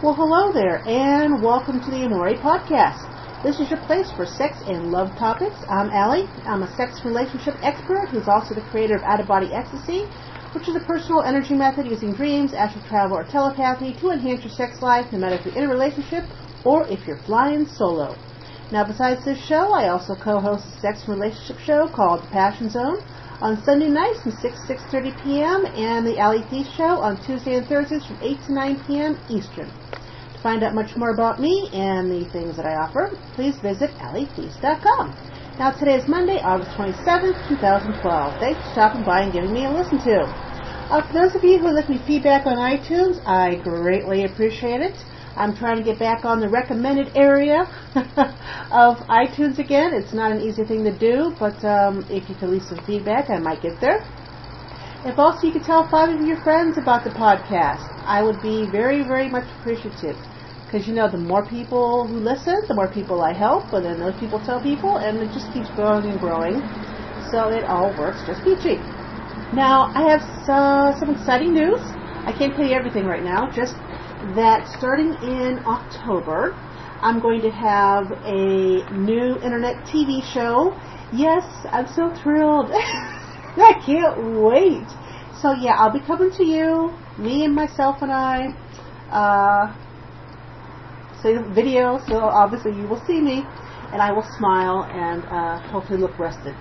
Well, hello there, and welcome to the Amore Podcast. This is your place for sex and love topics. I'm Allie. I'm a sex relationship expert who's also the creator of Out of Body Ecstasy, which is a personal energy method using dreams, astral travel, or telepathy to enhance your sex life, no matter if you're in a relationship or if you're flying solo. Now, besides this show, I also co-host a sex relationship show called The Passion Zone on Sunday nights from 6 6.30 p.m. and the Allie Theiss Show on Tuesday and Thursdays from 8 to 9 p.m. Eastern. To find out much more about me and the things that I offer, please visit alliethies.com. Now, today is Monday, August 27th, 2012. Thanks for stopping by and giving me a listen to. Uh, for those of you who left me feedback on iTunes, I greatly appreciate it. I'm trying to get back on the recommended area of iTunes again. It's not an easy thing to do, but um, if you could leave some feedback, I might get there. If also you could tell five of your friends about the podcast, I would be very, very much appreciative. Because you know, the more people who listen, the more people I help, and then those people tell people, and it just keeps growing and growing. So it all works just peachy. Now, I have uh, some exciting news. I can't tell you everything right now, just that starting in October, I'm going to have a new internet TV show. Yes, I'm so thrilled. I can't wait. So yeah, I'll be coming to you, me and myself and I. Uh, so video, so obviously you will see me, and I will smile and uh, hopefully look rested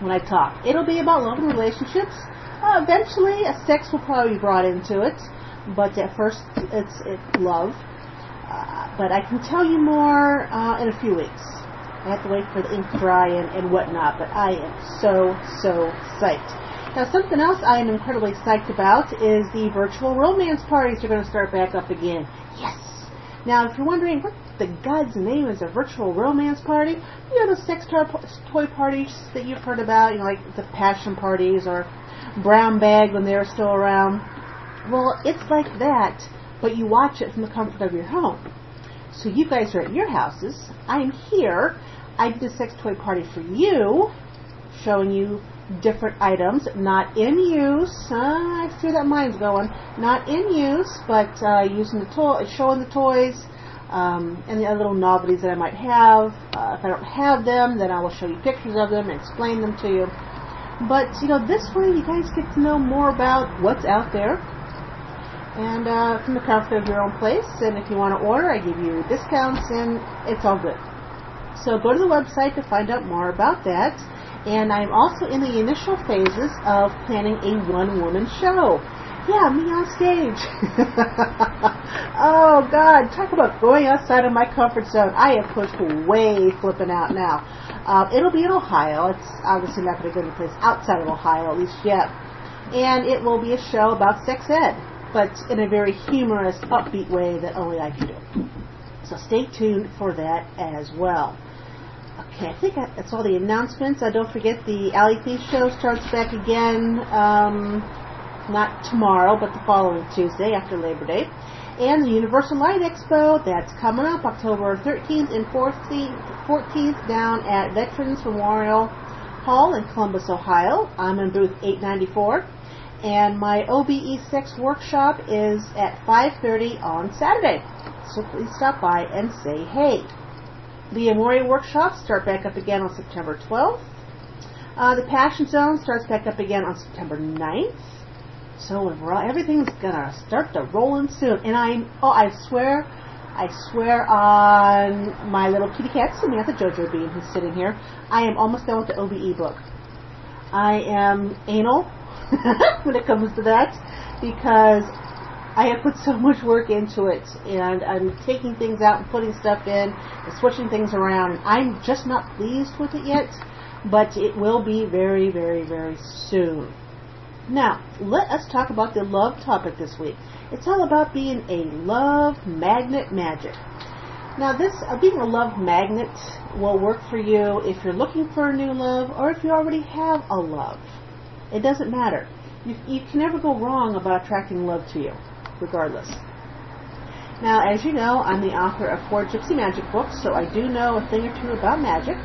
when I talk. It'll be about love and relationships. Uh, eventually, a sex will probably be brought into it but at first it's it's love. Uh, but I can tell you more uh, in a few weeks. I have to wait for the ink to dry and, and whatnot, but I am so, so psyched. Now, something else I am incredibly psyched about is the virtual romance parties are going to start back up again. Yes! Now, if you're wondering what the God's name is a virtual romance party, you know the sex toy parties that you've heard about, you know, like the passion parties or brown bag when they were still around. Well, it's like that, but you watch it from the comfort of your home. So you guys are at your houses. I'm here. I did a sex toy party for you, showing you different items, not in use. Uh, I see that mind's going. Not in use, but uh, using the toy, showing the toys, um, and the other little novelties that I might have. Uh, if I don't have them, then I will show you pictures of them and explain them to you. But you know, this way you guys get to know more about what's out there and uh, from the comfort of your own place. And if you want to order, I give you discounts, and it's all good. So go to the website to find out more about that. And I'm also in the initial phases of planning a one-woman show. Yeah, me on stage. oh God, talk about going outside of my comfort zone. I am pushed way flipping out now. Uh, it'll be in Ohio. It's obviously not going to go to place outside of Ohio, at least yet. And it will be a show about sex ed but in a very humorous, upbeat way that only I can do. So stay tuned for that as well. Okay, I think that's all the announcements. Uh, don't forget the Allie Theiss show starts back again, um, not tomorrow, but the following Tuesday after Labor Day. And the Universal Light Expo, that's coming up October 13th and 14th down at Veterans Memorial Hall in Columbus, Ohio. I'm in booth 894 and my OBE sex workshop is at 5:30 on Saturday. So please stop by and say hey. The Amore workshops start back up again on September 12th. Uh, the Passion Zone starts back up again on September 9th. So everything's gonna start to rolling soon. And I, oh, I swear, I swear on my little kitty cat Samantha Jojo Bean, who's sitting here, I am almost done with the OBE book. I am anal when it comes to that because I have put so much work into it and I'm taking things out and putting stuff in and switching things around. I'm just not pleased with it yet, but it will be very, very, very soon. Now, let us talk about the love topic this week. It's all about being a love magnet magic. Now, this uh, being a love magnet will work for you if you're looking for a new love or if you already have a love. It doesn't matter. You, you can never go wrong about attracting love to you, regardless. Now, as you know, I'm the author of four Gypsy Magic books, so I do know a thing or two about magic.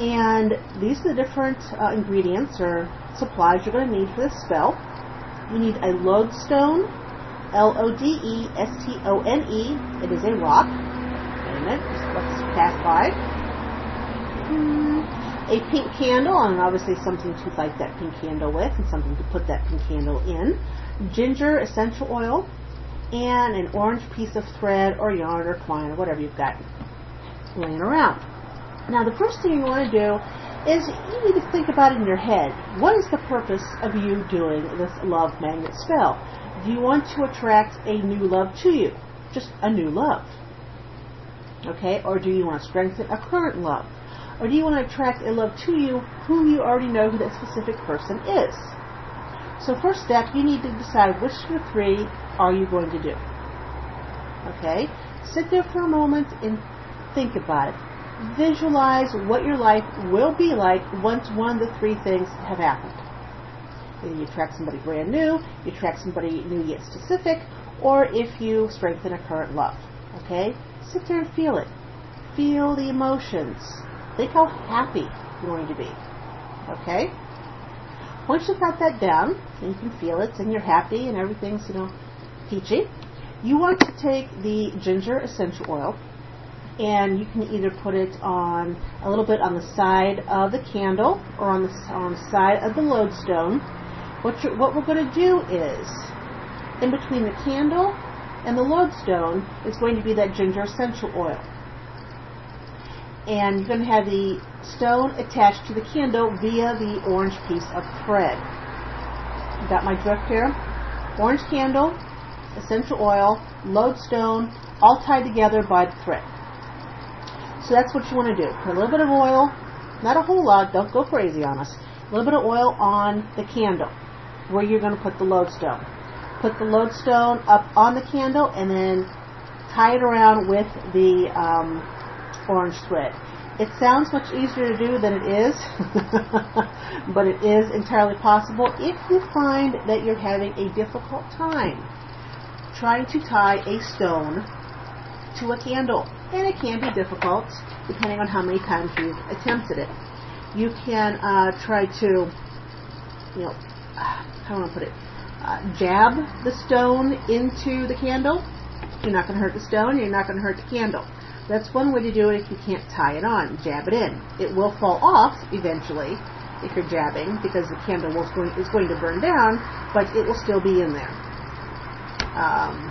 And these are the different uh, ingredients or supplies you're going to need for this spell. You need a lodestone, L-O-D-E-S-T-O-N-E. It is a rock. Wait a minute, let's pass by. Hmm. A pink candle, and obviously something to light that pink candle with, and something to put that pink candle in. Ginger essential oil, and an orange piece of thread or yarn or twine or whatever you've got laying around. Now, the first thing you want to do is you need to think about in your head. What is the purpose of you doing this love magnet spell? Do you want to attract a new love to you? Just a new love. Okay? Or do you want to strengthen a current love? Or do you want to attract a love to you whom you already know who that specific person is? So first step, you need to decide which of the three are you going to do. Okay? Sit there for a moment and think about it. Visualize what your life will be like once one of the three things have happened. Either you attract somebody brand new, you attract somebody new yet specific, or if you strengthen a current love. Okay? Sit there and feel it. Feel the emotions. Think how happy you're going to be. Okay? Once you've got that down, and you can feel it, and you're happy, and everything's, you know, peachy, you want to take the ginger essential oil, and you can either put it on a little bit on the side of the candle or on the, on the side of the lodestone. What, what we're going to do is, in between the candle and the lodestone is going to be that ginger essential oil. And you're going to have the stone attached to the candle via the orange piece of thread. Got my drift here? Orange candle, essential oil, lodestone, all tied together by the thread. So that's what you want to do. Put a little bit of oil, not a whole lot, don't go crazy on us. A little bit of oil on the candle where you're going to put the lodestone. Put the lodestone up on the candle and then tie it around with the um, orange thread. It sounds much easier to do than it is, but it is entirely possible if you find that you're having a difficult time trying to tie a stone to a candle. And it can be difficult depending on how many times you've attempted it. You can uh, try to, you know, how do I put it, uh, jab the stone into the candle. You're not going to hurt the stone, you're not going to hurt the candle. That's one way to do it if you can't tie it on. Jab it in. It will fall off eventually if you're jabbing because the candle is going, to burn down, but it will still be in there. Um,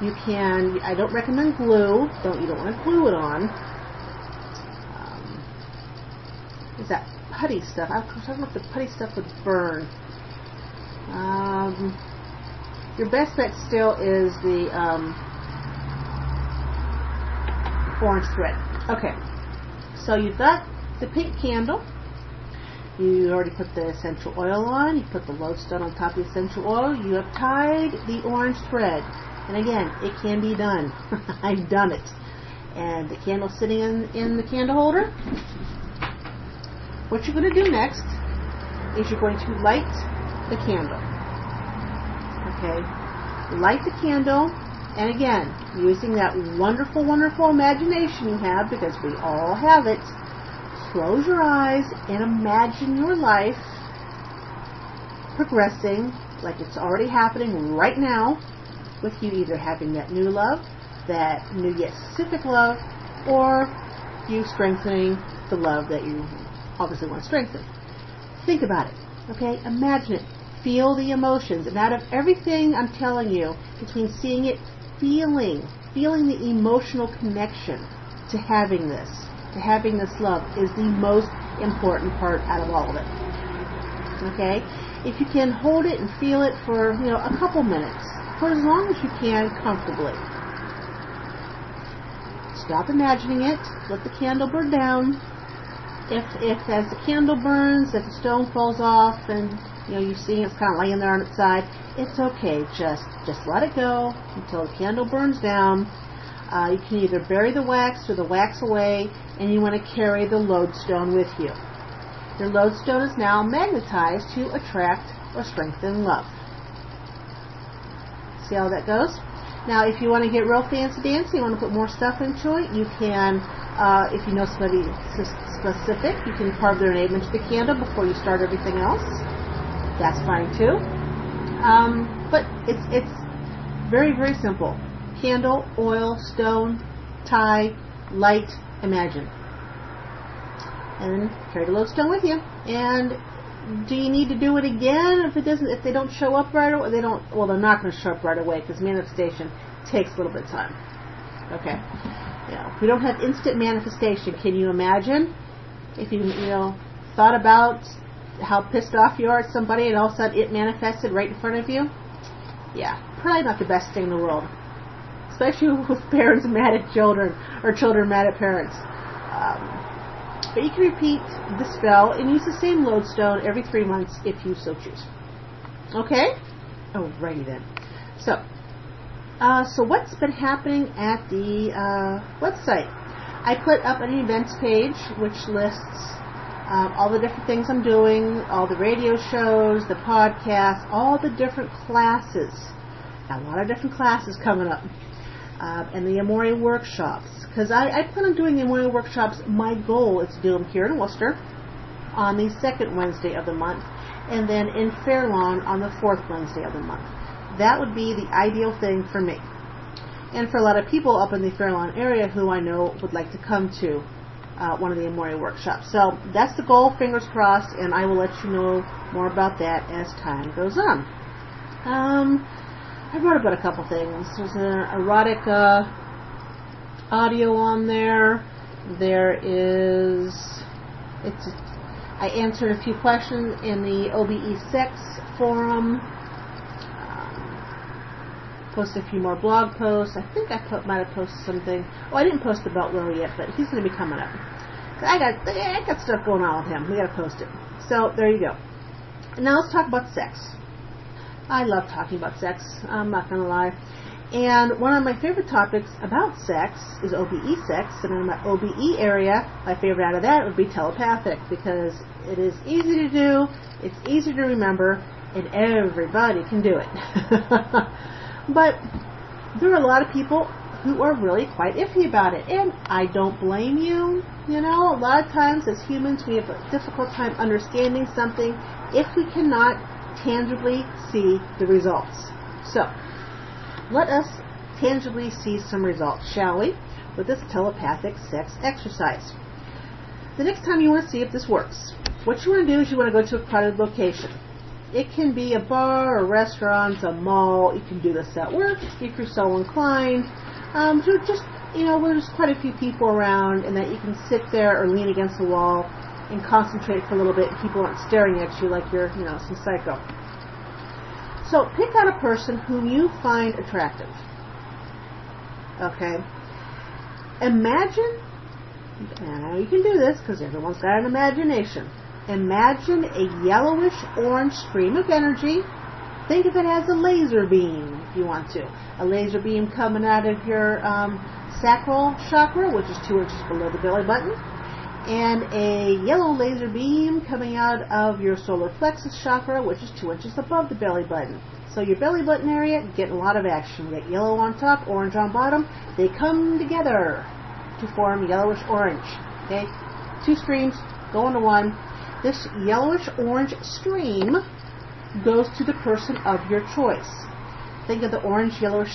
you can, I don't recommend glue. Don't You don't want to glue it on. Um, is that putty stuff? I was talking about the putty stuff would burn. Um, your best bet still is the um, orange thread. Okay, so you've got the pink candle. You already put the essential oil on. You put the lodestone on top of the essential oil. You have tied the orange thread. And again, it can be done. I've done it. And the candle's sitting in, in the candle holder. What you're going to do next is you're going to light the candle. Okay? Light the candle and again, using that wonderful, wonderful imagination you have, because we all have it, close your eyes and imagine your life progressing like it's already happening right now with you either having that new love, that new yet specific love, or you strengthening the love that you obviously want to strengthen. Think about it. Okay? Imagine it. Feel the emotions. And out of everything I'm telling you, between seeing it, feeling, feeling the emotional connection to having this, to having this love is the most important part out of all of it. Okay? If you can hold it and feel it for, you know, a couple minutes, for as long as you can comfortably. Stop imagining it, let the candle burn down. If, if as the candle burns, if the stone falls off and you know, you see it's kind of laying there on its side, it's okay. Just just let it go until the candle burns down. Uh, you can either bury the wax or the wax away, and you want to carry the lodestone with you. Your lodestone is now magnetized to attract or strengthen love. See how that goes? Now, if you want to get real fancy dancy, you want to put more stuff into it, you can, uh, if you know somebody specific, you can carve their name into the candle before you start everything else that's fine too. Um, but it's it's Very, very simple. Candle, oil, stone, tie, light, imagine. And carry the lodestone with you. And do you need to do it again if it doesn't if they don't show up right away they don't well they're not going to show up right away because manifestation takes a little bit of time okay yeah if we don't have instant manifestation can you imagine if you you know thought about how pissed off you are at somebody and all of a sudden it manifested right in front of you yeah probably not the best thing in the world especially with parents mad at children or children mad at parents um, but you can repeat the spell and use the same lodestone every three months if you so choose. Okay? Alrighty then. So, uh, so what's been happening at the uh, website? I put up an events page which lists um, all the different things I'm doing, all the radio shows, the podcasts, all the different classes. A lot of different classes coming up. Uh, and the Amore workshops because I, I plan on doing the Amore workshops. My goal is to do them here in Wooster on the second Wednesday of the month, and then in Fairlawn on the fourth Wednesday of the month. That would be the ideal thing for me, and for a lot of people up in the Fairlawn area who I know would like to come to uh, one of the Amore workshops. So that's the goal. Fingers crossed, and I will let you know more about that as time goes on. Um, I wrote about a couple things. There's an erotic. Audio on there. There is, it's, I answered a few questions in the OBE sex forum. Posted a few more blog posts. I think I might have posted something. Oh, I didn't post about Will yet, but he's going to be coming up. I got, I got stuff going on with him. We got to post it. So there you go. Now let's talk about sex. I love talking about sex. I'm not going to lie. And one of my favorite topics about sex is OBE sex, and in my OBE area, my favorite out of that would be telepathic because it is easy to do, it's easy to remember, and everybody can do it. but there are a lot of people who are really quite iffy about it, and I don't blame you. You know, a lot of times as humans we have a difficult time understanding something if we cannot tangibly see the results. So, let us tangibly see some results, shall we, with this telepathic sex exercise. The next time you want to see if this works, what you want to do is you want to go to a crowded location. It can be a bar, a restaurant, a mall. You can do this at work if you're so inclined. Um, so just, you know, there's quite a few people around and that you can sit there or lean against the wall and concentrate for a little bit and people aren't staring at you like you're, you know, some psycho. So pick out a person whom you find attractive. Okay. Imagine, you can do this because everyone's got an imagination. Imagine a yellowish orange stream of energy. Think of it as a laser beam, if you want to. A laser beam coming out of your um, sacral chakra, which is two inches below the belly button and a yellow laser beam coming out of your solar plexus chakra, which is two inches above the belly button. So your belly button area, getting a lot of action. You get yellow on top, orange on bottom. They come together to form yellowish orange. Okay, two streams go into one. This yellowish orange stream goes to the person of your choice. Think of the orange yellowish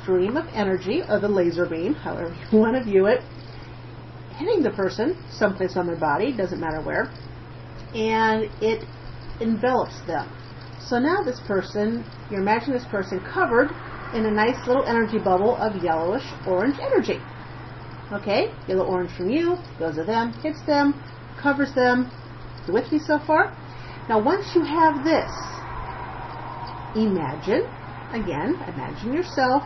stream of energy, or the laser beam, however you want to view it hitting the person someplace on their body, doesn't matter where, and it envelops them. So now this person, you imagine this person covered in a nice little energy bubble of yellowish orange energy. Okay, yellow orange from you, goes to them, hits them, covers them. With me so far? Now once you have this, imagine, again, imagine yourself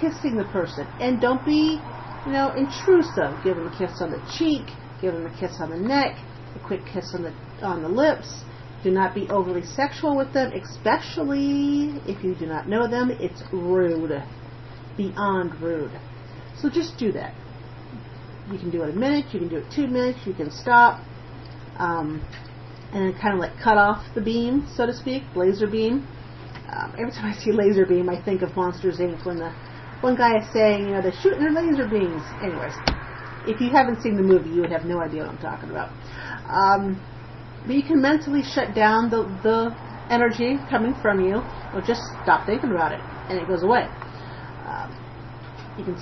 kissing the person. And don't be you know, intrusive. Give them a kiss on the cheek, give them a kiss on the neck, a quick kiss on the on the lips. Do not be overly sexual with them, especially if you do not know them. It's rude, beyond rude. So just do that. You can do it a minute, you can do it two minutes, you can stop, um, and kind of like cut off the beam, so to speak, laser beam. Um, every time I see laser beam, I think of Monsters Inc. when the one guy is saying, you know, they're shooting their laser beams. Anyways, if you haven't seen the movie, you would have no idea what I'm talking about. Um, but you can mentally shut down the, the energy coming from you, or just stop thinking about it. and it goes away. Um, you can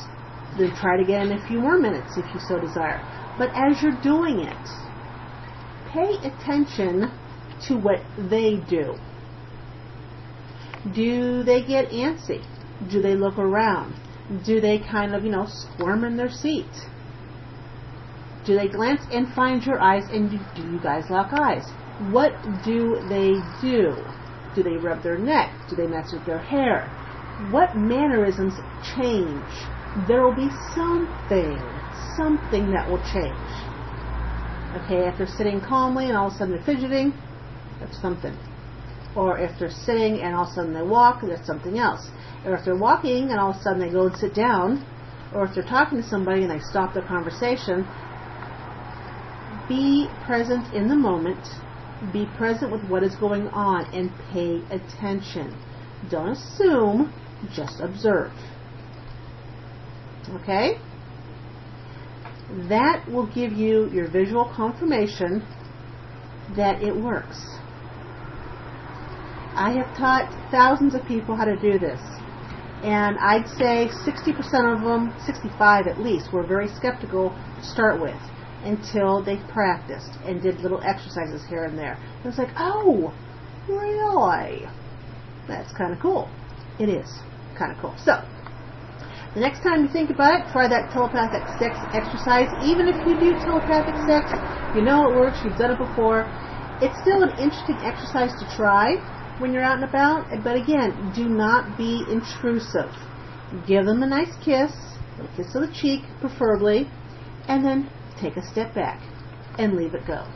then try it again in a few more minutes if you so desire. But as you're doing it, pay attention to what they do. Do they get antsy? Do they look around? Do they kind of, you know, squirm in their seat? Do they glance and find your eyes and do you guys lock eyes? What do they do? Do they rub their neck? Do they mess with their hair? What mannerisms change? There will be something, something that will change. Okay, if they're sitting calmly and all of a sudden they're fidgeting, that's something. Or if they're sitting and all of a sudden they walk, that's something else. Or if they're walking and all of a sudden they go and sit down, or if they're talking to somebody and they stop their conversation, be present in the moment, be present with what is going on, and pay attention. Don't assume, just observe. Okay? That will give you your visual confirmation that it works. I have taught thousands of people how to do this. And I'd say 60% of them, 65 at least, were very skeptical to start with until they practiced and did little exercises here and there. It was like, oh, really? That's kind of cool. It is kind of cool. So, the next time you think about it, try that telepathic sex exercise. Even if you do telepathic sex, you know it works, you've done it before. It's still an interesting exercise to try when you're out and about, but again, do not be intrusive. Give them a nice kiss, a kiss of the cheek, preferably, and then take a step back and leave it go.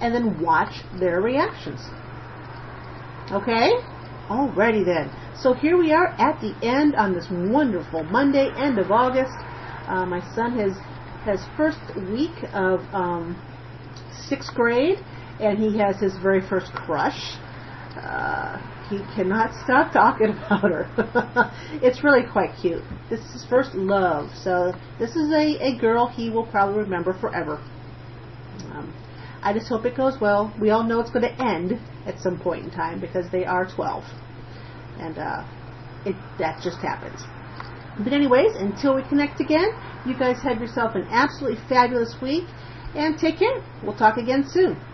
And then watch their reactions. Okay? Alrighty then. So here we are at the end on this wonderful Monday, end of August. Uh, my son has has first week of um, sixth grade, and he has his very first crush. Uh, he cannot stop talking about her. it's really quite cute. This is his first love, so this is a, a girl he will probably remember forever. Um, I just hope it goes well. We all know it's going to end at some point in time because they are 12. And uh, it that just happens. But anyways, until we connect again, you guys have yourself an absolutely fabulous week and take care. We'll talk again soon.